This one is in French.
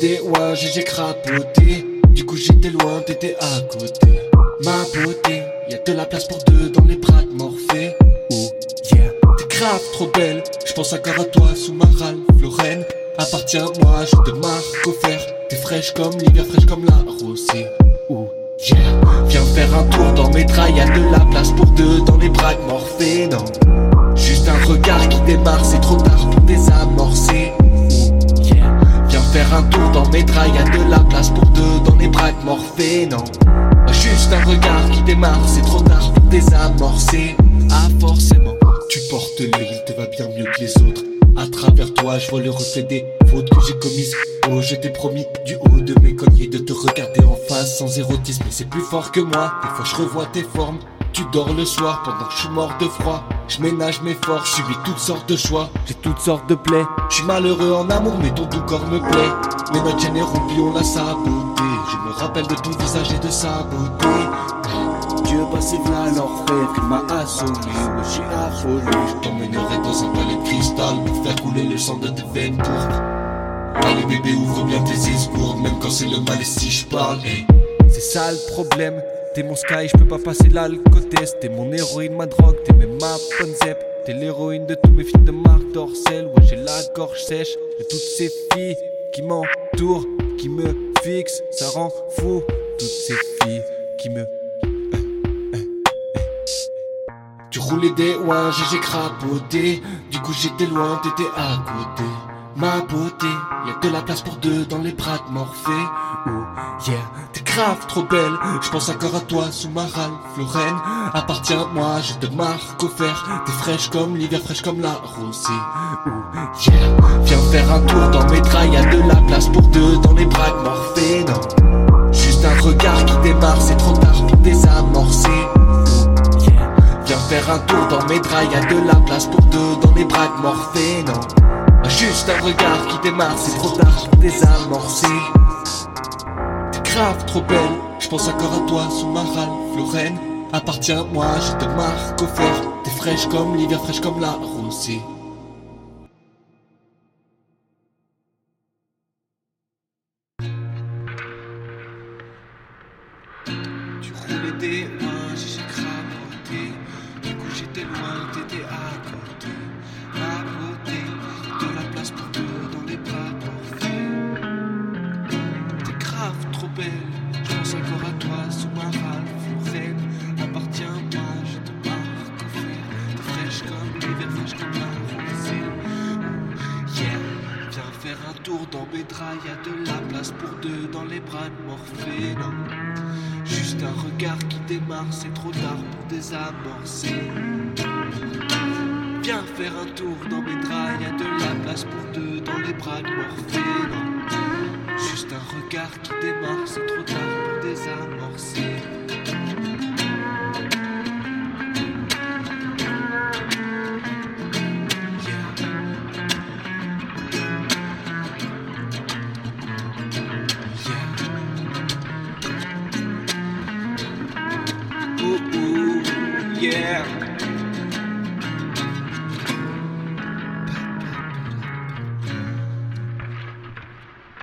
Des ouais, j'ai crapoté. Du coup j'étais loin, t'étais à côté. Ma beauté, y a de la place pour deux dans les bras de Morphée. Trop belle. Je pense encore à toi sous ma râle, Lorraine. Appartiens-moi, je te marque offert. T'es fraîche comme l'hiver, fraîche comme la rosée. Oh yeah, viens faire un tour dans mes draps. Y a de la place pour deux dans les bras de. Non, juste un regard qui démarre, c'est trop tard pour désamorcer. Yeah, viens faire un tour dans mes draps. Y a de la place pour deux dans les bras de. Non. Juste un regard qui démarre, c'est trop tard pour désamorcer. Ah, forcément, tu portes l'œil, il te va bien mieux que les autres. À travers toi, je vois le reflet des fautes que j'ai commises. Oh, je t'ai promis du haut de mes colliers de te regarder en face sans érotisme. C'est plus fort que moi, des fois je revois tes formes. Tu dors le soir pendant que je suis mort de froid. Je ménage mes forces, je subis toutes sortes de choix. J'ai toutes sortes de plaies. Je suis malheureux en amour, mais ton doux corps me plaît. Mais notre rompue, on l'a sabotée. Je me rappelle de ton visage et de sa beauté. Dieu passé v'là l'orfèvre qui m'a assommé. Ouais, j'ai affolé. Je t'emmènerai dans un palais de cristal pour faire couler le sang de tes veines pourpres. Allez bébé, ouvre bien tes escourdes, même quand c'est le mal et si je parle. hey. C'est ça le problème. T'es mon sky, je peux pas passer l'alcotest. T'es mon héroïne, ma drogue, t'es même ma bonne zep. T'es l'héroïne de tous mes films de Marc Dorcel. Ouais, j'ai la gorge sèche de toutes ces filles qui m'entourent, qui me fixent. Ça rend fou. Toutes ces filles qui me. Tu roulais des ouins, j'ai crapoté. Du coup, j'étais loin, t'étais à côté. Ma beauté, y a de la place pour deux dans les bras de Morphée. Oh yeah, t'es grave trop belle. Je pense encore à toi sous ma râle, Lorraine. Appartiens-moi, je te marque offert. T'es fraîche comme l'hiver, fraîche comme la rosée. Oh yeah, viens faire un tour dans mes draps. Y de la place pour deux dans les bras de Morphée. Non, juste un regard qui démarre, c'est trop tard pour désamorcer. Un tour dans mes draps. Y a de la place pour deux dans les bras de. Non. Juste un regard qui démarre, c'est trop tard pour désamorcer. T'es grave trop belle, je pense encore à toi sous ma râle, Lorraine. Appartiens-moi, je te marque offert. T'es fraîche comme l'hiver, fraîche comme la rosée. Tu roulais des mains, j'ai. J'étais loin, t'étais à côté. Ma beauté, de la place pour deux dans les bras morphés. T'es grave trop belle, je pense encore à toi sous ma râle, Lorraine. Appartiens-moi, je te marque. T'es fraîche comme l'hiver, fraîche comme la rosée. Oh, yeah, viens faire un tour dans mes draps, y a de la place pour deux dans les bras de Morphée. Juste un regard qui démarre, c'est trop tard pour désamorcer. Viens faire un tour dans mes draps, y a de la place pour deux dans les bras de Morphée. Juste un regard qui démarre, c'est trop tard pour désamorcer.